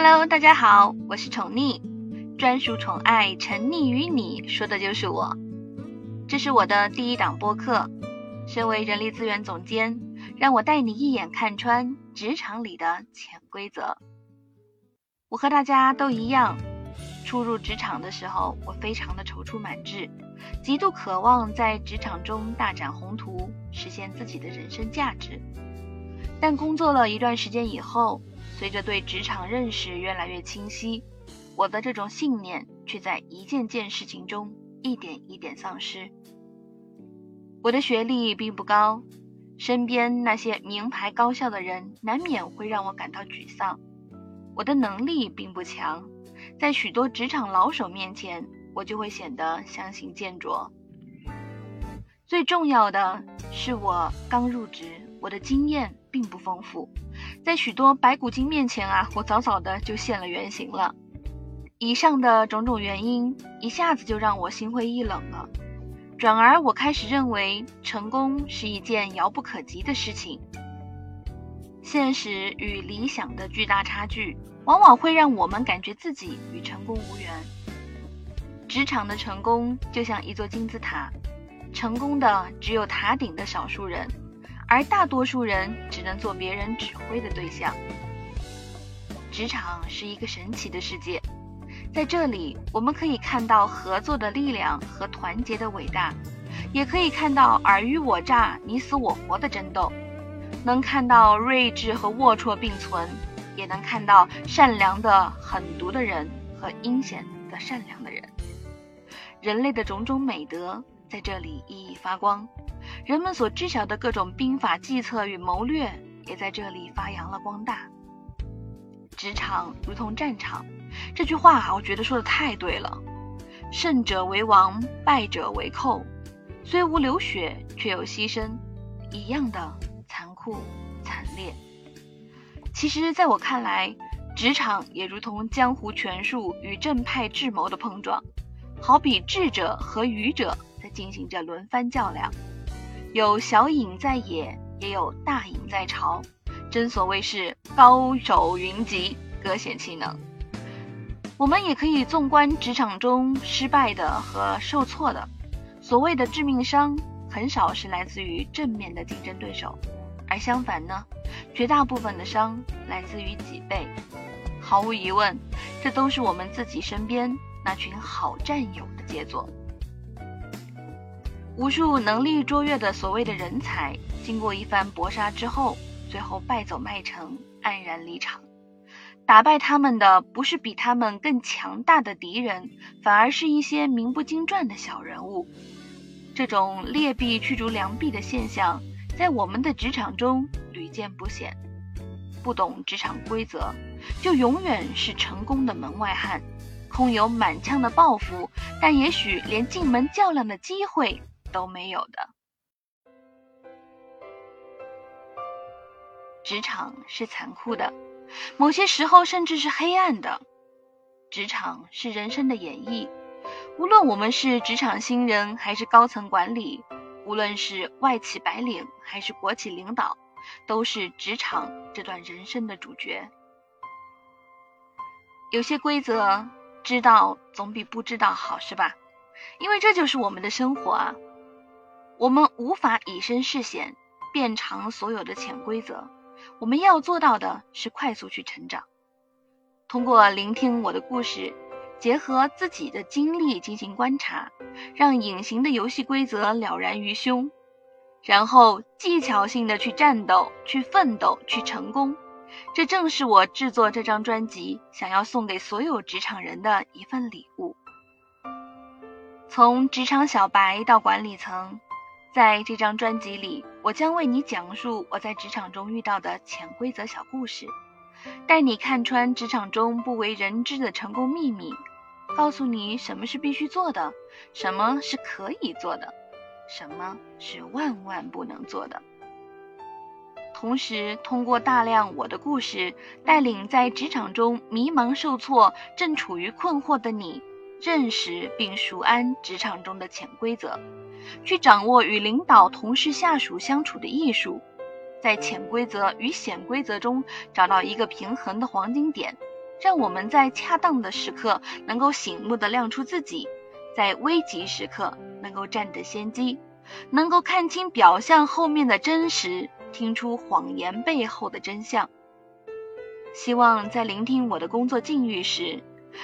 Hello，大家好，我是宠溺，专属宠爱，沉溺于你，说的就是我。这是我的第一档播客，身为人力资源总监，让我带你一眼看穿职场里的潜规则。我和大家都一样，初入职场的时候，我非常的踌躇满志，极度渴望在职场中大展宏图，实现自己的人生价值。但工作了一段时间以后，随着对职场认识越来越清晰，我的这种信念却在一件件事情中一点一点丧失。我的学历并不高，身边那些名牌高校的人难免会让我感到沮丧。我的能力并不强，在许多职场老手面前，我就会显得相形见拙。最重要的是，我刚入职，我的经验并不丰富。在许多白骨精面前啊，我早早的就现了原形了。以上的种种原因，一下子就让我心灰意冷了。转而，我开始认为成功是一件遥不可及的事情。现实与理想的巨大差距，往往会让我们感觉自己与成功无缘。职场的成功就像一座金字塔，成功的只有塔顶的少数人。而大多数人只能做别人指挥的对象。职场是一个神奇的世界，在这里我们可以看到合作的力量和团结的伟大，也可以看到尔虞我诈、你死我活的争斗，能看到睿智和龌龊并存，也能看到善良的狠毒的人和阴险的善良的人。人类的种种美德在这里熠熠发光。人们所知晓的各种兵法、计策与谋略，也在这里发扬了光大。职场如同战场，这句话我觉得说的太对了。胜者为王，败者为寇，虽无流血，却有牺牲，一样的残酷惨烈。其实，在我看来，职场也如同江湖权术与正派智谋的碰撞，好比智者和愚者在进行着轮番较量。有小隐在野，也有大隐在朝，真所谓是高手云集，各显其能。我们也可以纵观职场中失败的和受挫的，所谓的致命伤，很少是来自于正面的竞争对手，而相反呢，绝大部分的伤来自于己辈。毫无疑问，这都是我们自己身边那群好战友的杰作。无数能力卓越的所谓的人才，经过一番搏杀之后，最后败走麦城，黯然离场。打败他们的不是比他们更强大的敌人，反而是一些名不经传的小人物。这种劣币驱逐良币的现象，在我们的职场中屡见不鲜。不懂职场规则，就永远是成功的门外汉，空有满腔的抱负，但也许连进门较量的机会。都没有的。职场是残酷的，某些时候甚至是黑暗的。职场是人生的演绎，无论我们是职场新人还是高层管理，无论是外企白领还是国企领导，都是职场这段人生的主角。有些规则知道总比不知道好，是吧？因为这就是我们的生活啊。我们无法以身试险，变长所有的潜规则。我们要做到的是快速去成长。通过聆听我的故事，结合自己的经历进行观察，让隐形的游戏规则了然于胸，然后技巧性的去战斗、去奋斗、去成功。这正是我制作这张专辑想要送给所有职场人的一份礼物。从职场小白到管理层。在这张专辑里，我将为你讲述我在职场中遇到的潜规则小故事，带你看穿职场中不为人知的成功秘密，告诉你什么是必须做的，什么是可以做的，什么是万万不能做的。同时，通过大量我的故事，带领在职场中迷茫受挫、正处于困惑的你，认识并熟谙职场中的潜规则。去掌握与领导、同事、下属相处的艺术，在潜规则与显规则中找到一个平衡的黄金点，让我们在恰当的时刻能够醒目的亮出自己，在危急时刻能够占得先机，能够看清表象后面的真实，听出谎言背后的真相。希望在聆听我的工作境遇时，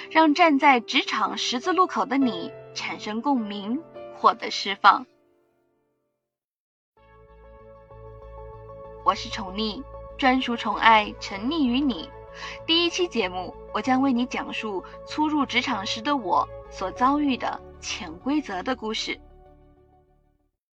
让站在职场十字路口的你产生共鸣，获得释放。我是宠溺，专属宠爱，沉溺于你。第一期节目，我将为你讲述初入职场时的我所遭遇的潜规则的故事。